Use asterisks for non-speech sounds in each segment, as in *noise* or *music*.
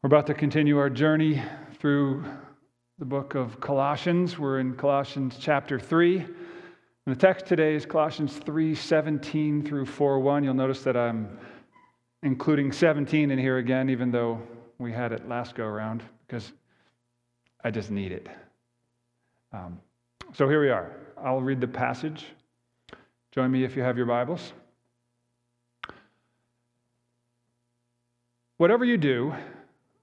We're about to continue our journey through the book of Colossians. We're in Colossians chapter 3. And the text today is Colossians 3 17 through 4 1. You'll notice that I'm including 17 in here again, even though we had it last go around, because I just need it. Um, so here we are. I'll read the passage. Join me if you have your Bibles. Whatever you do,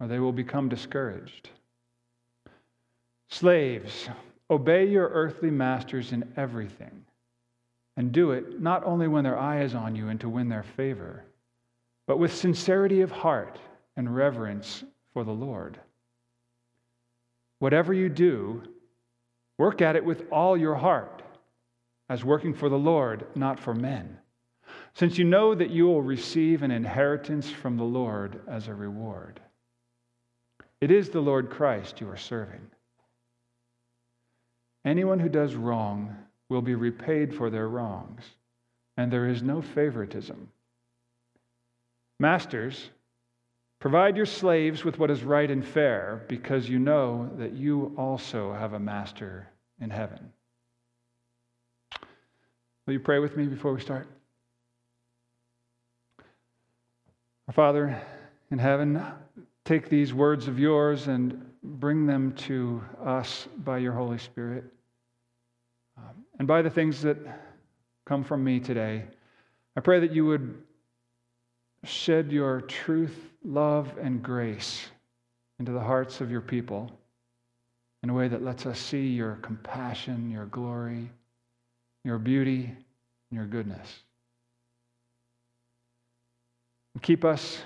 or they will become discouraged. Slaves, obey your earthly masters in everything, and do it not only when their eye is on you and to win their favor, but with sincerity of heart and reverence for the Lord. Whatever you do, work at it with all your heart, as working for the Lord, not for men, since you know that you will receive an inheritance from the Lord as a reward. It is the Lord Christ you are serving. Anyone who does wrong will be repaid for their wrongs, and there is no favoritism. Masters, provide your slaves with what is right and fair, because you know that you also have a master in heaven. Will you pray with me before we start? Our Father in heaven, take these words of yours and bring them to us by your Holy Spirit. Um, and by the things that come from me today, I pray that you would shed your truth, love, and grace into the hearts of your people in a way that lets us see your compassion, your glory, your beauty, and your goodness. And keep us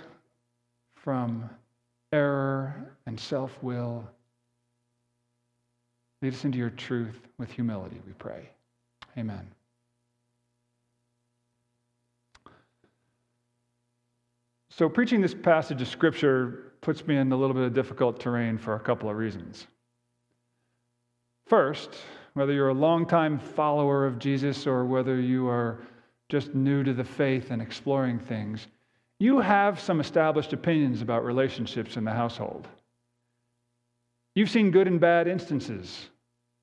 from error and self will Lead us into your truth with humility, we pray. Amen. So, preaching this passage of Scripture puts me in a little bit of difficult terrain for a couple of reasons. First, whether you're a longtime follower of Jesus or whether you are just new to the faith and exploring things, you have some established opinions about relationships in the household. You've seen good and bad instances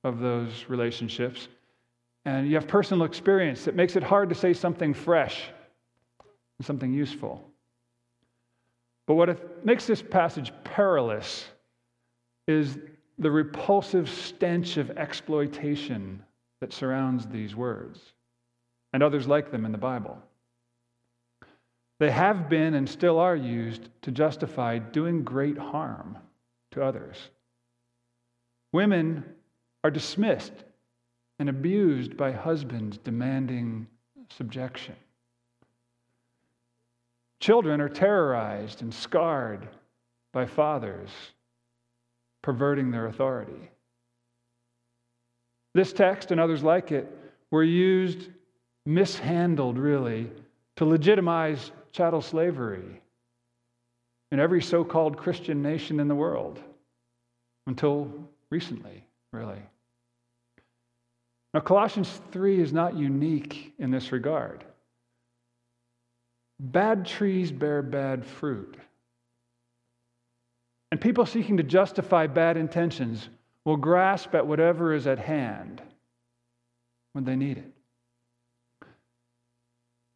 of those relationships, and you have personal experience that makes it hard to say something fresh and something useful. But what makes this passage perilous is the repulsive stench of exploitation that surrounds these words and others like them in the Bible. They have been and still are used to justify doing great harm to others. Women are dismissed and abused by husbands demanding subjection. Children are terrorized and scarred by fathers perverting their authority. This text and others like it were used, mishandled really, to legitimize chattel slavery in every so called Christian nation in the world until recently really. Now, Colossians 3 is not unique in this regard. Bad trees bear bad fruit. And people seeking to justify bad intentions will grasp at whatever is at hand when they need it.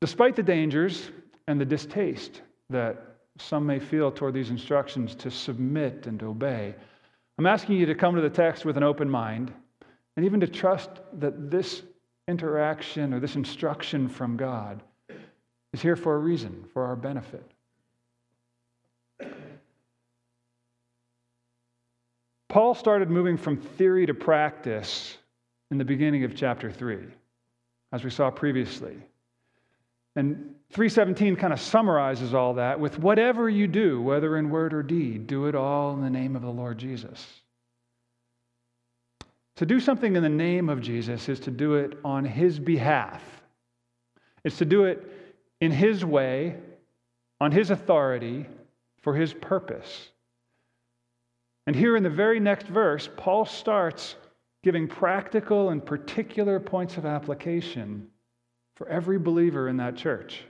Despite the dangers and the distaste that some may feel toward these instructions to submit and obey, I'm asking you to come to the text with an open mind and even to trust that this interaction or this instruction from God is here for a reason, for our benefit. Paul started moving from theory to practice in the beginning of chapter 3, as we saw previously. And 317 kind of summarizes all that with whatever you do, whether in word or deed, do it all in the name of the Lord Jesus. To do something in the name of Jesus is to do it on his behalf. It's to do it in his way, on his authority, for his purpose. And here in the very next verse, Paul starts giving practical and particular points of application for every believer in that church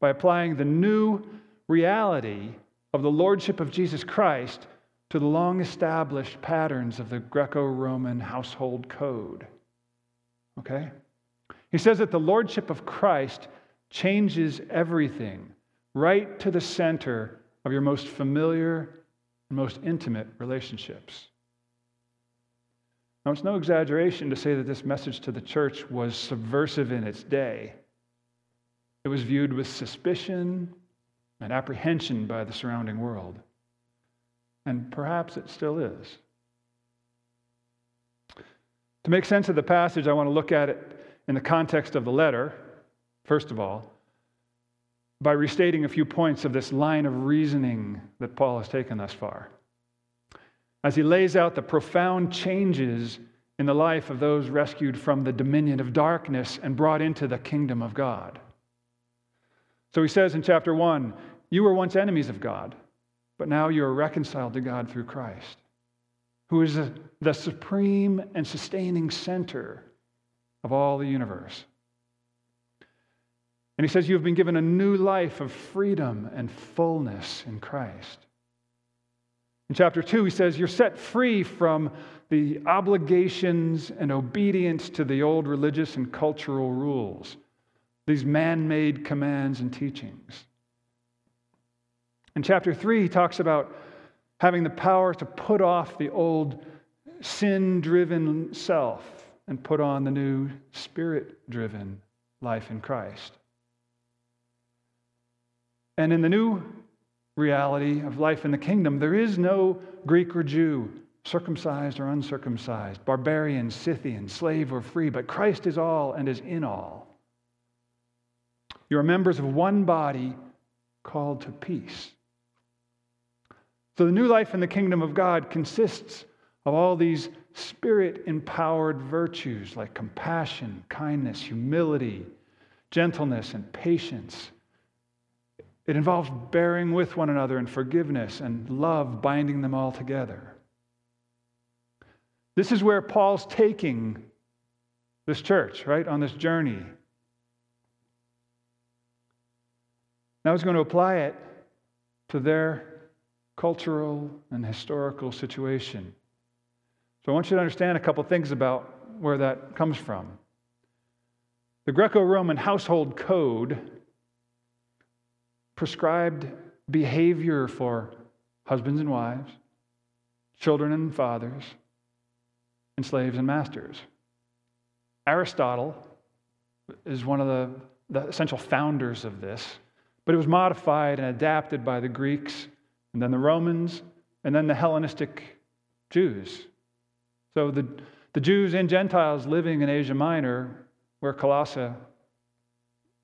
by applying the new reality of the lordship of Jesus Christ to the long established patterns of the Greco Roman household code. Okay? He says that the lordship of Christ changes everything right to the center of your most familiar and most intimate relationships. Now, it's no exaggeration to say that this message to the church was subversive in its day. It was viewed with suspicion and apprehension by the surrounding world. And perhaps it still is. To make sense of the passage, I want to look at it in the context of the letter, first of all, by restating a few points of this line of reasoning that Paul has taken thus far. As he lays out the profound changes in the life of those rescued from the dominion of darkness and brought into the kingdom of God. So he says in chapter 1 You were once enemies of God, but now you are reconciled to God through Christ, who is the supreme and sustaining center of all the universe. And he says, You have been given a new life of freedom and fullness in Christ. In chapter 2, he says, You're set free from the obligations and obedience to the old religious and cultural rules, these man made commands and teachings. In chapter 3, he talks about having the power to put off the old sin driven self and put on the new spirit driven life in Christ. And in the new reality of life in the kingdom, there is no Greek or Jew, circumcised or uncircumcised, barbarian, Scythian, slave or free, but Christ is all and is in all. You are members of one body called to peace. So the new life in the kingdom of God consists of all these spirit empowered virtues like compassion, kindness, humility, gentleness, and patience it involves bearing with one another and forgiveness and love binding them all together. This is where Paul's taking this church, right, on this journey. Now he's going to apply it to their cultural and historical situation. So I want you to understand a couple things about where that comes from. The Greco Roman household code prescribed behavior for husbands and wives, children and fathers, and slaves and masters. Aristotle is one of the, the essential founders of this, but it was modified and adapted by the Greeks, and then the Romans, and then the Hellenistic Jews. So the, the Jews and Gentiles living in Asia Minor, where Colossae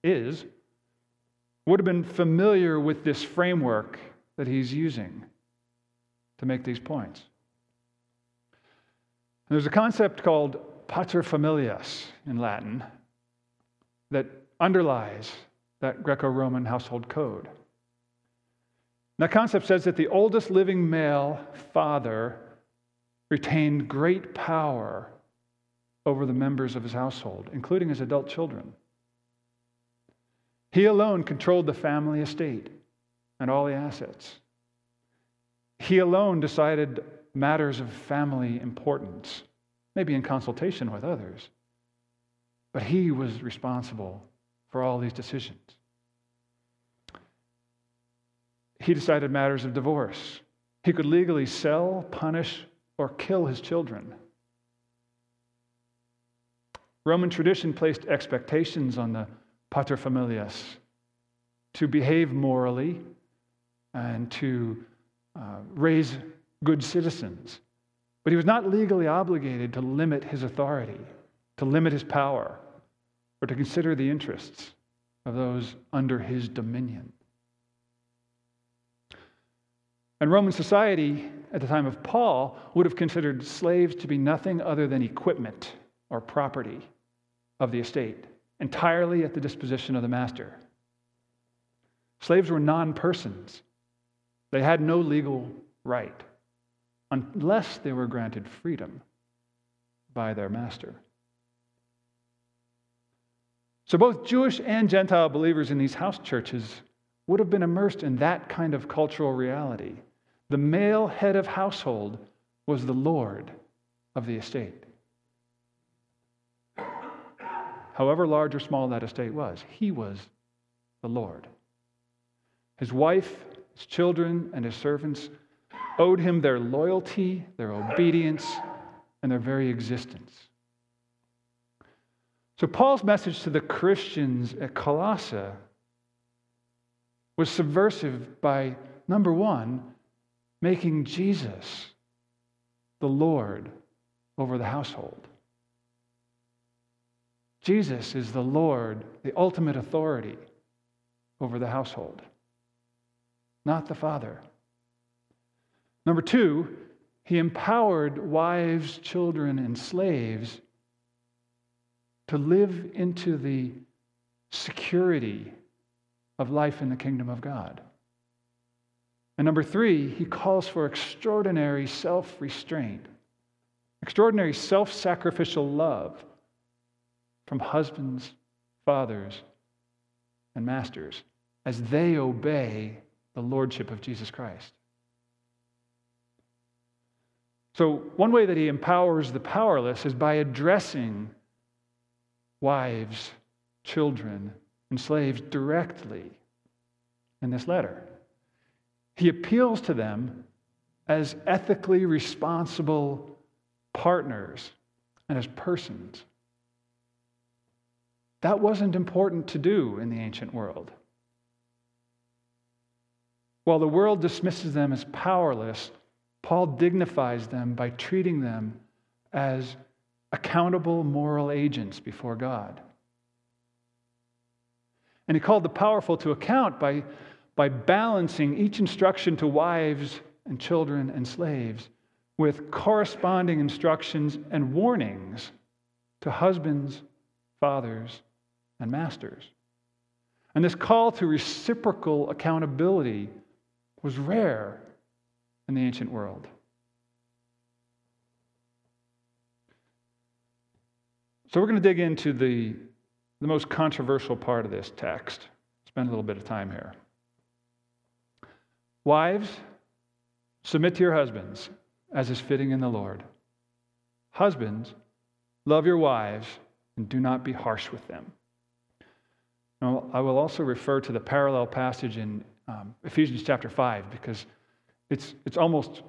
is, would have been familiar with this framework that he's using to make these points. And there's a concept called paterfamilias in Latin that underlies that Greco Roman household code. And that concept says that the oldest living male father retained great power over the members of his household, including his adult children. He alone controlled the family estate and all the assets. He alone decided matters of family importance, maybe in consultation with others. But he was responsible for all these decisions. He decided matters of divorce. He could legally sell, punish, or kill his children. Roman tradition placed expectations on the paterfamilias, to behave morally and to uh, raise good citizens. But he was not legally obligated to limit his authority, to limit his power, or to consider the interests of those under his dominion. And Roman society at the time of Paul would have considered slaves to be nothing other than equipment or property of the estate, entirely at the disposition of the master. Slaves were non persons, they had no legal right unless they were granted freedom by their master. So, both Jewish and Gentile believers in these house churches would have been immersed in that kind of cultural reality. The male head of household was the Lord of the estate. However large or small that estate was, he was the Lord. His wife, his children, and his servants owed him their loyalty, their obedience, and their very existence. So, Paul's message to the Christians at Colossae was subversive by, number one, making Jesus the Lord over the household. Jesus is the Lord, the ultimate authority over the household, not the Father. Number two, he empowered wives, children, and slaves to live into the security of life in the kingdom of God. And number three, he calls for extraordinary self restraint, extraordinary self sacrificial love from husbands, fathers, and masters as they obey the lordship of Jesus Christ. So, one way that he empowers the powerless is by addressing wives, children, and slaves directly in this letter. He appeals to them as ethically responsible partners and as persons. That wasn't important to do in the ancient world. While the world dismisses them as powerless, Paul dignifies them by treating them as accountable moral agents before God. And he called the powerful to account by, by balancing each instruction to wives and children and slaves with corresponding instructions and warnings to husbands, fathers, and masters. And this call to reciprocal accountability was rare in the ancient world. So we're going to dig into the, the most controversial part of this text. Spend a little bit of time here. Wives, submit to your husbands as is fitting in the Lord. Husbands, love your wives and do not be harsh with them. I will also refer to the parallel passage in um, Ephesians chapter 5 because it's, it's almost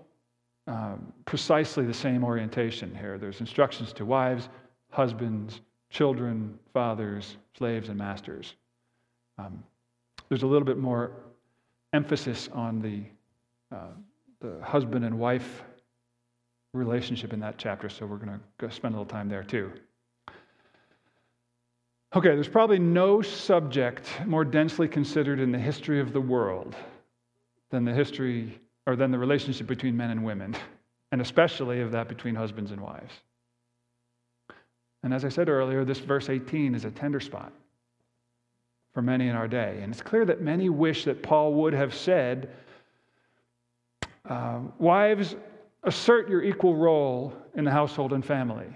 um, precisely the same orientation here. There's instructions to wives, husbands, children, fathers, slaves, and masters. Um, there's a little bit more emphasis on the, uh, the husband and wife relationship in that chapter, so we're going to spend a little time there too. Okay, there's probably no subject more densely considered in the history of the world than the history or than the relationship between men and women, and especially of that between husbands and wives. And as I said earlier, this verse 18 is a tender spot for many in our day. And it's clear that many wish that Paul would have said, uh, Wives, assert your equal role in the household and family,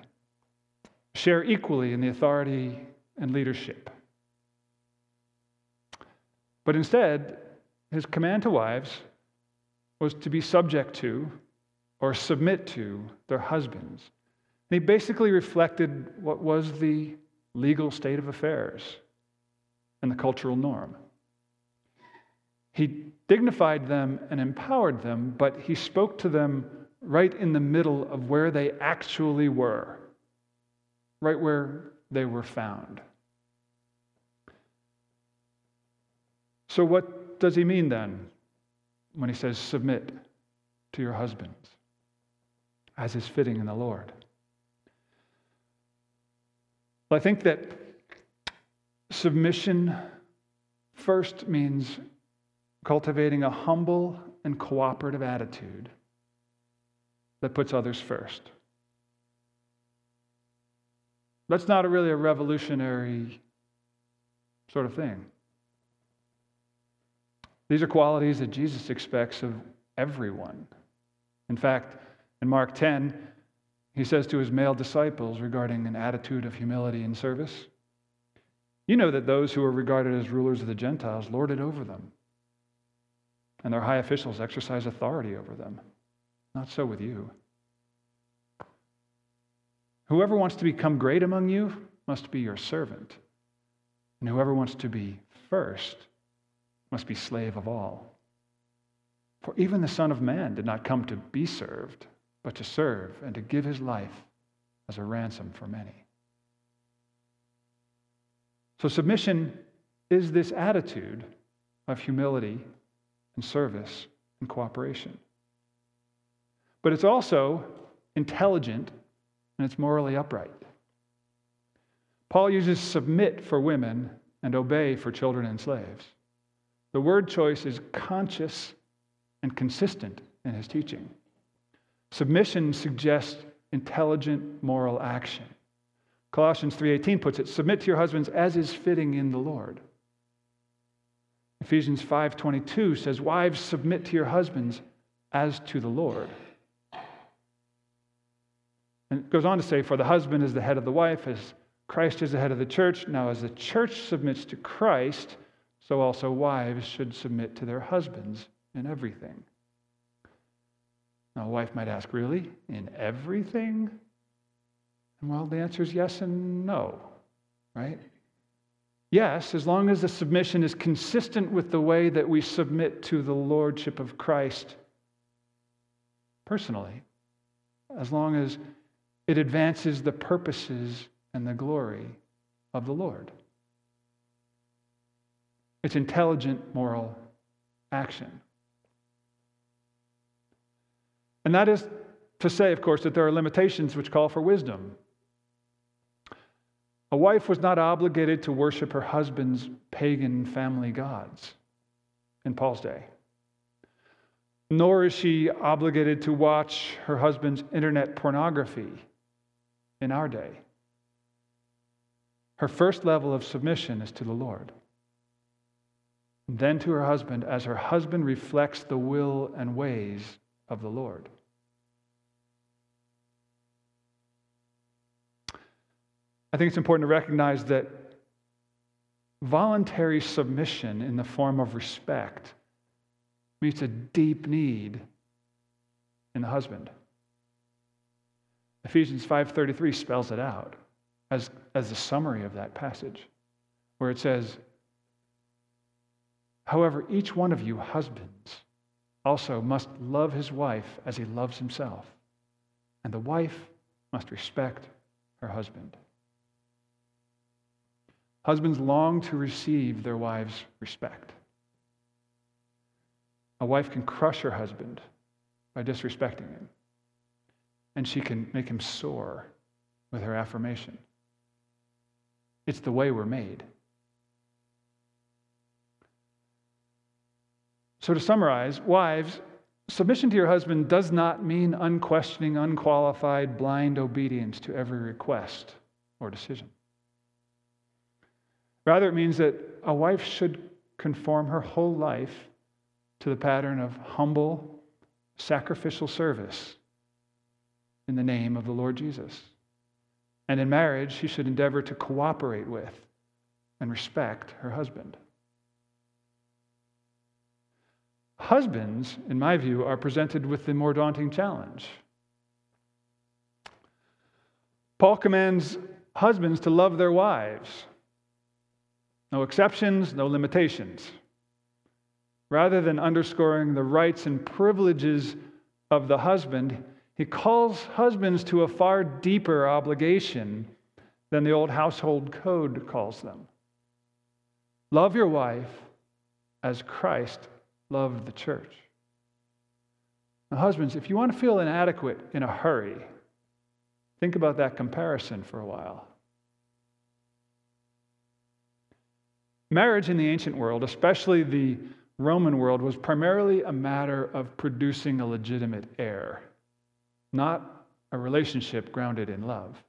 share equally in the authority and leadership. But instead, his command to wives was to be subject to or submit to their husbands and he basically reflected what was the legal state of affairs and the cultural norm. He dignified them and empowered them, but he spoke to them right in the middle of where they actually were, right where they were found. So, what does he mean then when he says, submit to your husbands as is fitting in the Lord? Well, I think that submission First means cultivating a humble and cooperative attitude that puts others first. That's not a really a revolutionary sort of thing. These are qualities that Jesus expects of everyone. In fact, in Mark 10, he says to his male disciples regarding an attitude of humility and service You know that those who are regarded as rulers of the Gentiles lord it over them, and their high officials exercise authority over them. Not so with you. Whoever wants to become great among you must be your servant, and whoever wants to be first must be slave of all. For even the Son of Man did not come to be served, but to serve and to give his life as a ransom for many. So, submission is this attitude of humility and service and cooperation. But it's also intelligent and it's morally upright. Paul uses submit for women and obey for children and slaves. The word choice is conscious and consistent in his teaching. Submission suggests intelligent moral action. Colossians 3:18 puts it, submit to your husbands as is fitting in the Lord. Ephesians 5:22 says, wives submit to your husbands as to the Lord. And it goes on to say, for the husband is the head of the wife, as Christ is the head of the church. Now, as the church submits to Christ, so also wives should submit to their husbands in everything. Now, a wife might ask, really? In everything? And well, the answer is yes and no, right? Yes, as long as the submission is consistent with the way that we submit to the lordship of Christ personally, as long as it advances the purposes and the glory of the Lord. It's intelligent moral action. And that is to say, of course, that there are limitations which call for wisdom. A wife was not obligated to worship her husband's pagan family gods in Paul's day, nor is she obligated to watch her husband's internet pornography in our day. Her first level of submission is to the Lord, then to her husband as her husband reflects the will and ways of the Lord. I think it's important to recognize that voluntary submission in the form of respect meets a deep need in the husband. Ephesians 5:33 spells it out as, as a summary of that passage, where it says, However, each one of you husbands also must love his wife as he loves himself, and the wife must respect her husband. Husbands long to receive their wives' respect. A wife can crush her husband by disrespecting him, and she can make him soar with her affirmation. It's the way we're made. So, to summarize, wives, submission to your husband does not mean unquestioning, unqualified, blind obedience to every request or decision. Rather, it means that a wife should conform her whole life to the pattern of humble, sacrificial service in the name of the Lord Jesus. And in marriage, she should endeavor to cooperate with and respect her husband. Husbands, in my view, are presented with the more daunting challenge. Paul commands husbands to love their wives no exceptions, no limitations. Rather than underscoring the rights and privileges of the husband, he calls husbands to a far deeper obligation than the old household code calls them. Love your wife as Christ loved the church. Now, husbands, if you want to feel inadequate in a hurry, think about that comparison for a while. Marriage in the ancient world, especially the Roman world, was primarily a matter of producing a legitimate heir, not a relationship grounded in love.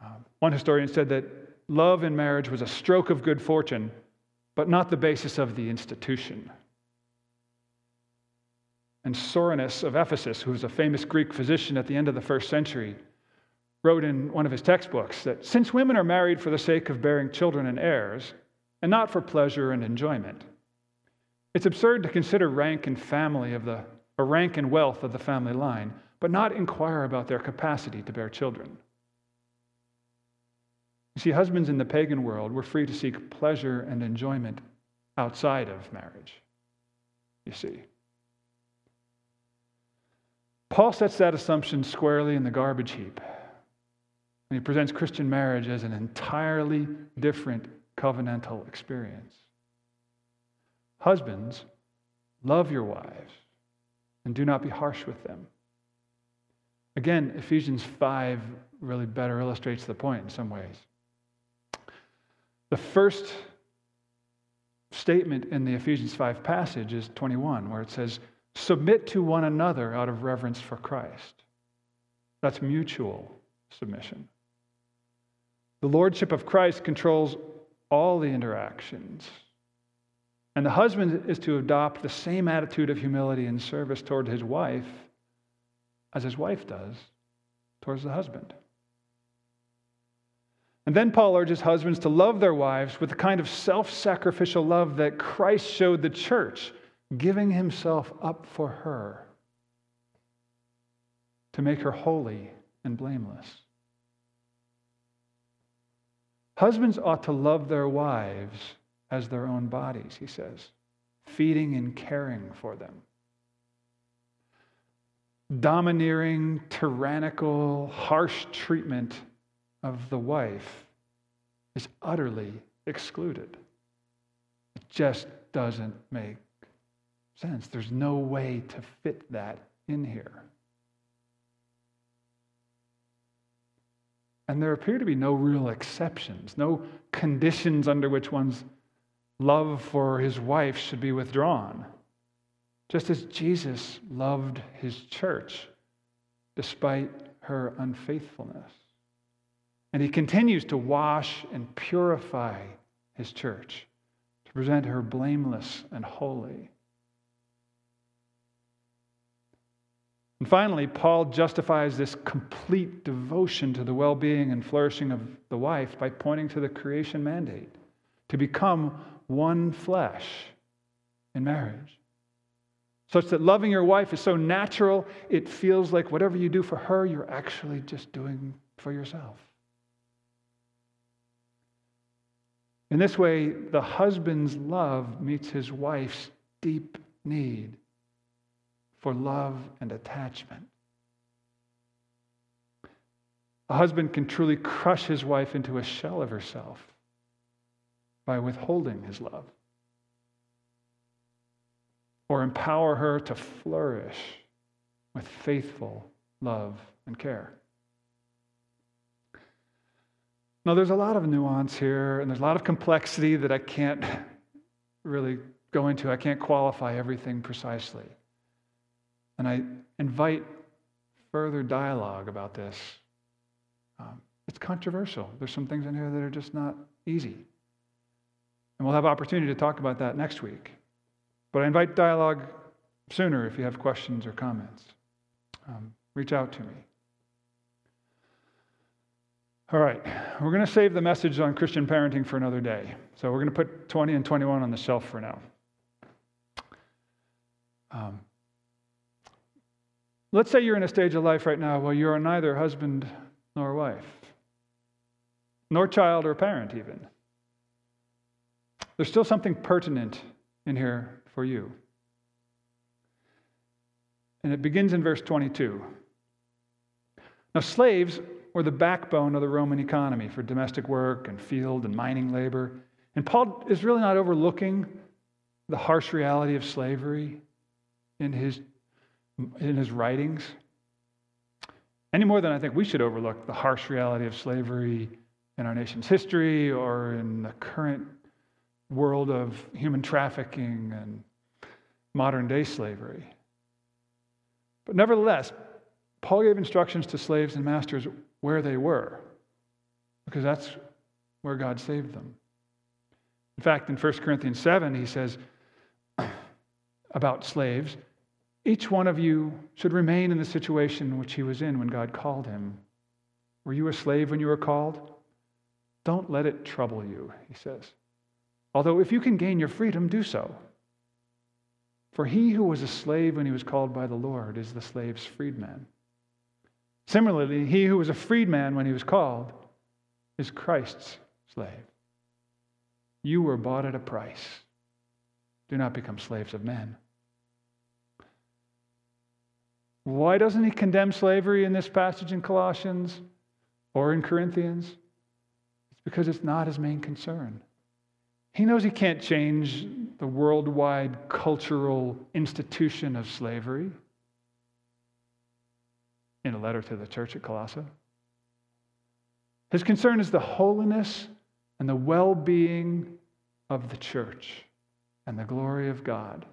Um, one historian said that love in marriage was a stroke of good fortune, but not the basis of the institution. And Soranus of Ephesus, who was a famous Greek physician at the end of the first century, wrote in one of his textbooks that since women are married for the sake of bearing children and heirs, and not for pleasure and enjoyment, it's absurd to consider rank and family of the or rank and wealth of the family line, but not inquire about their capacity to bear children. You see, husbands in the pagan world were free to seek pleasure and enjoyment outside of marriage. You see. Paul sets that assumption squarely in the garbage heap. And he presents Christian marriage as an entirely different covenantal experience. Husbands, love your wives and do not be harsh with them. Again, Ephesians 5 really better illustrates the point in some ways. The first statement in the Ephesians 5 passage is 21, where it says, Submit to one another out of reverence for Christ. That's mutual submission. The lordship of Christ controls all the interactions. And the husband is to adopt the same attitude of humility and service toward his wife as his wife does towards the husband. And then Paul urges husbands to love their wives with the kind of self sacrificial love that Christ showed the church, giving himself up for her to make her holy and blameless. Husbands ought to love their wives as their own bodies, he says, feeding and caring for them. Domineering, tyrannical, harsh treatment of the wife is utterly excluded. It just doesn't make sense. There's no way to fit that in here. And there appear to be no real exceptions, no conditions under which one's love for his wife should be withdrawn. Just as Jesus loved his church despite her unfaithfulness. And he continues to wash and purify his church to present her blameless and holy. And finally, Paul justifies this complete devotion to the well being and flourishing of the wife by pointing to the creation mandate to become one flesh in marriage. Such that loving your wife is so natural, it feels like whatever you do for her, you're actually just doing for yourself. In this way, the husband's love meets his wife's deep need for love and attachment. A husband can truly crush his wife into a shell of herself by withholding his love, or empower her to flourish with faithful love and care. Now, there's a lot of nuance here, and there's a lot of complexity that I can't really go into. I can't qualify everything precisely. And I invite further dialogue about this. Um, it's controversial. There's some things in here that are just not easy. And we'll have opportunity to talk about that next week. But I invite dialogue sooner if you have questions or comments. Um, reach out to me. All right, we're going to save the message on Christian parenting for another day. So we're going to put 20 and 21 on the shelf for now. Um, Let's say you're in a stage of life right now where you are neither husband nor wife, nor child or parent, even. There's still something pertinent in here for you. And it begins in verse 22. Now, slaves were the backbone of the Roman economy for domestic work and field and mining labor. And Paul is really not overlooking the harsh reality of slavery in his in his writings, any more than I think we should overlook the harsh reality of slavery in our nation's history or in the current world of human trafficking and modern day slavery. But nevertheless, Paul gave instructions to slaves and masters where they were, because that's where God saved them. In fact, in 1 Corinthians 7, he says *clears throat* about slaves, each one of you should remain in the situation which he was in when God called him. Were you a slave when you were called? Don't let it trouble you, he says. Although, if you can gain your freedom, do so. For he who was a slave when he was called by the Lord is the slave's freedman. Similarly, he who was a freedman when he was called is Christ's slave. You were bought at a price. Do not become slaves of men. Why doesn't he condemn slavery in this passage in Colossians or in Corinthians? It's because it's not his main concern. He knows he can't change the worldwide cultural institution of slavery in a letter to the church at Colossae. His concern is the holiness and the well being of the church and the glory of God.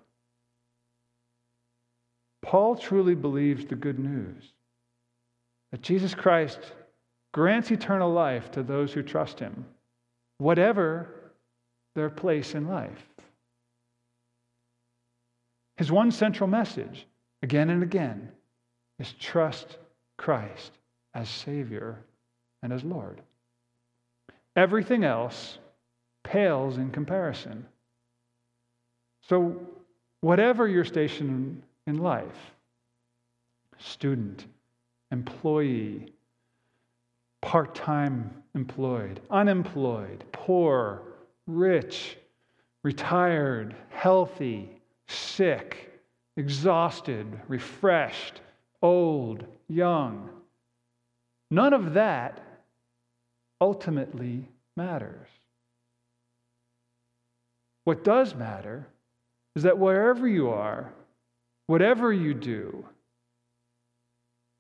Paul truly believes the good news that Jesus Christ grants eternal life to those who trust him, whatever their place in life. His one central message, again and again, is trust Christ as Savior and as Lord. Everything else pales in comparison. So, whatever your station in life student, employee, part time employed, unemployed, poor, rich, retired, healthy, sick, exhausted, refreshed, old, young. None of that ultimately matters. What does matter is that wherever you are, whatever you do,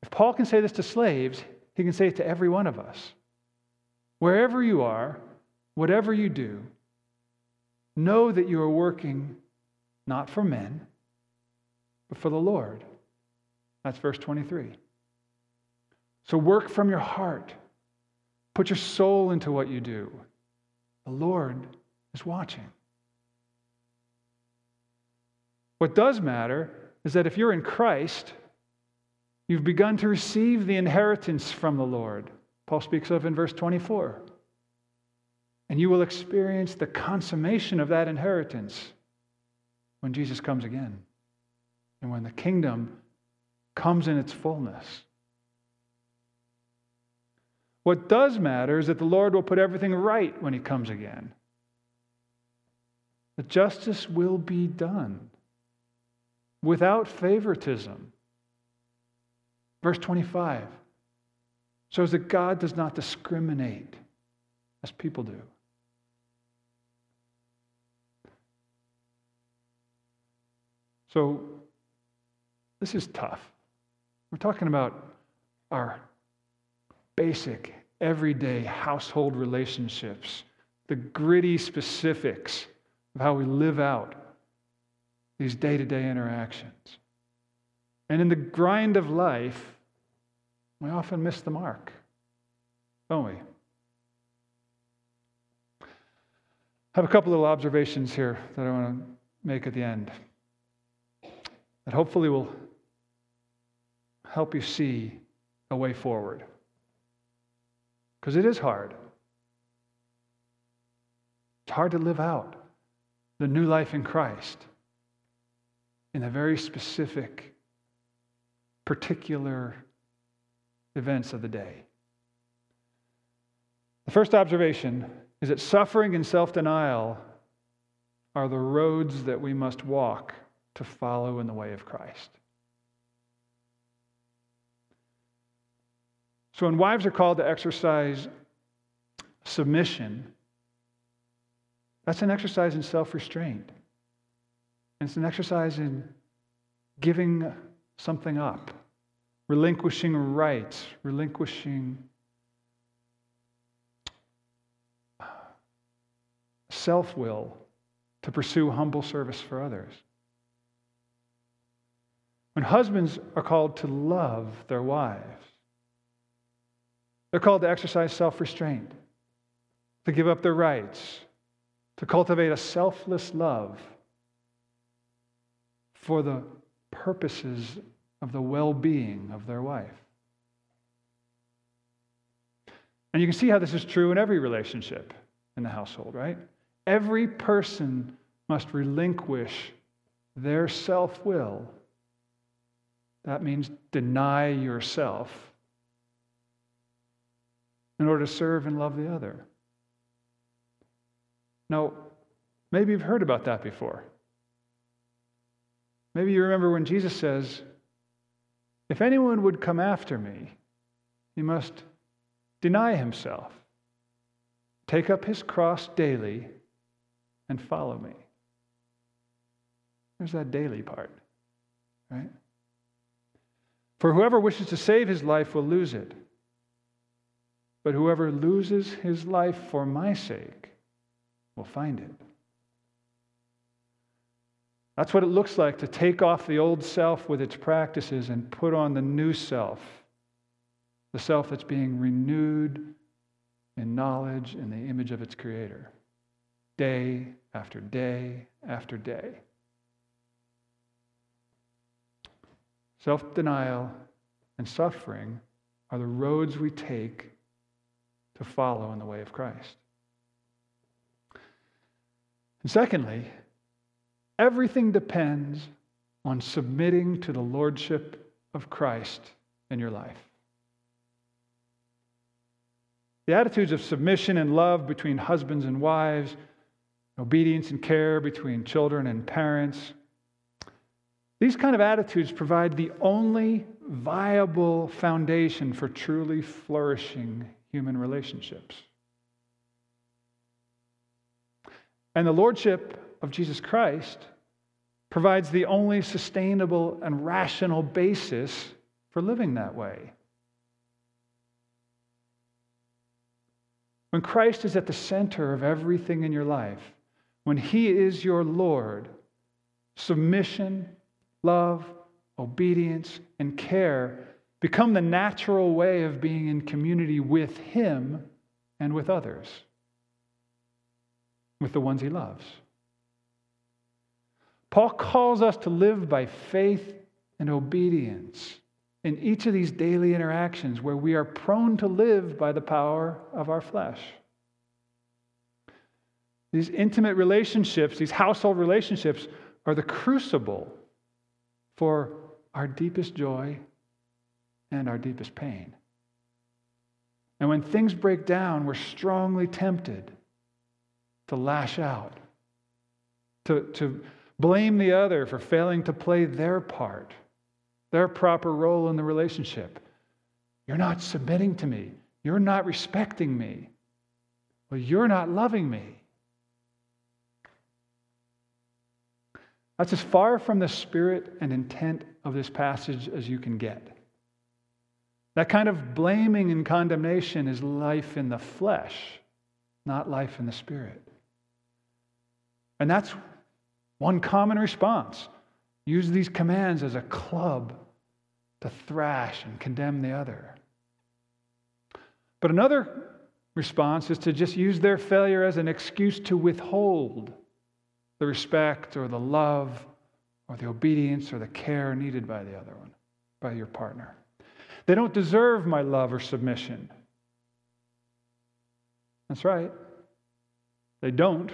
if Paul can say this to slaves, he can say it to every one of us. Wherever you are, whatever you do, know that you are working not for men, but for the Lord. That's verse 23. So work from your heart. Put your soul into what you do. The Lord is watching. What does matter is that if you're in Christ, you've begun to receive the inheritance from the Lord. Paul speaks of in verse 24. And you will experience the consummation of that inheritance when Jesus comes again and when the kingdom comes in its fullness. What does matter is that the Lord will put everything right when he comes again. That justice will be done without favoritism. Verse 25 shows that God does not discriminate as people do. So, this is tough. We're talking about our basic, everyday household relationships, the gritty specifics of how we live out these day to day interactions. And in the grind of life, we often miss the mark, don't we? I have a couple little observations here that I want to make at the end that hopefully will help you see a way forward. Because it is hard. It's hard to live out the new life in Christ in the very specific, particular events of the day. The first observation is that suffering and self denial are the roads that we must walk to follow in the way of Christ. So, when wives are called to exercise submission, that's an exercise in self restraint. And it's an exercise in giving something up, relinquishing rights, relinquishing uh, self will to pursue humble service for others. When husbands are called to love their wives, they're called to exercise self restraint, to give up their rights, to cultivate a selfless love for the purposes of the well being of their wife. And you can see how this is true in every relationship in the household, right? Every person must relinquish their self will. That means deny yourself in order to serve and love the other. Now, maybe you've heard about that before. Maybe you remember when Jesus says, If anyone would come after me, he must deny himself, take up his cross daily, and follow me. There's that daily part, right? For whoever wishes to save his life will lose it. But whoever loses his life for my sake will find it. That's what it looks like to take off the old self with its practices and put on the new self, the self that's being renewed in knowledge in the image of its creator, day after day after day. Self denial and suffering are the roads we take to follow in the way of Christ. And secondly, everything depends on submitting to the lordship of Christ in your life. The attitudes of submission and love between husbands and wives, obedience and care between children and parents, these kind of attitudes provide the only viable foundation for truly flourishing human relationships. And the Lordship of Jesus Christ provides the only sustainable and rational basis for living that way. When Christ is at the center of everything in your life, when He is your Lord, submission, love, obedience, and care become the natural way of being in community with Him and with others, with the ones He loves. Paul calls us to live by faith and obedience in each of these daily interactions where we are prone to live by the power of our flesh. These intimate relationships, these household relationships, are the crucible for our deepest joy and our deepest pain. And when things break down, we're strongly tempted to lash out, to, to blame the other for failing to play their part, their proper role in the relationship. You're not submitting to me. You're not respecting me. Well, you're not loving me. That's as far from the spirit and intent of this passage as you can get. That kind of blaming and condemnation is life in the flesh, not life in the spirit. And that's one common response. Use these commands as a club to thrash and condemn the other. But another response is to just use their failure as an excuse to withhold the respect or the love or the obedience or the care needed by the other one, by your partner. They don't deserve my love or submission. That's right. They don't.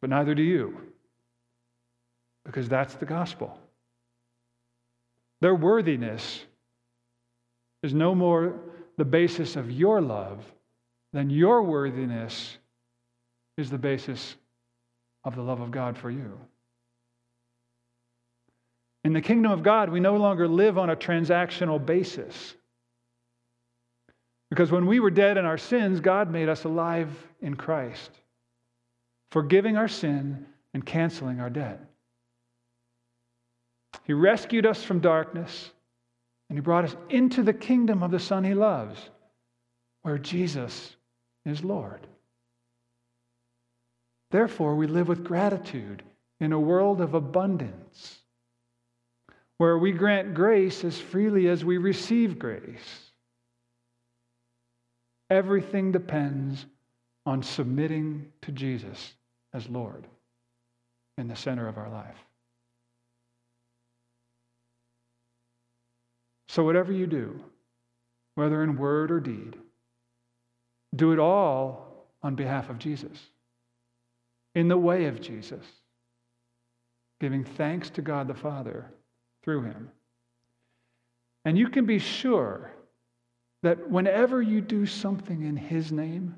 But neither do you. Because that's the gospel. Their worthiness is no more the basis of your love than your worthiness is the basis of the love of God for you. In the kingdom of God, we no longer live on a transactional basis. Because when we were dead in our sins, God made us alive in Christ, forgiving our sin and canceling our debt. He rescued us from darkness and He brought us into the kingdom of the Son He loves, where Jesus is Lord. Therefore, we live with gratitude in a world of abundance, where we grant grace as freely as we receive grace. Everything depends on submitting to Jesus as Lord in the center of our life. So, whatever you do, whether in word or deed, do it all on behalf of Jesus, in the way of Jesus, giving thanks to God the Father through him. And you can be sure that whenever you do something in his name,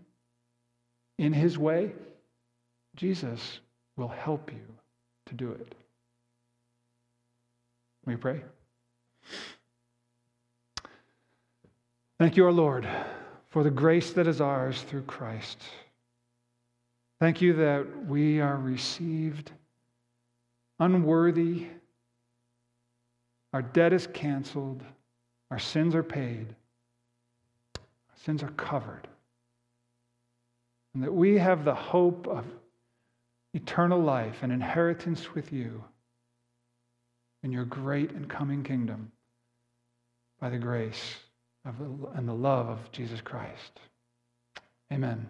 in his way, Jesus will help you to do it. We pray. Thank you, our Lord, for the grace that is ours through Christ. Thank you that we are received unworthy, our debt is canceled, our sins are paid, our sins are covered, and that we have the hope of eternal life and inheritance with you in your great and coming kingdom by the grace of and the love of Jesus Christ. Amen.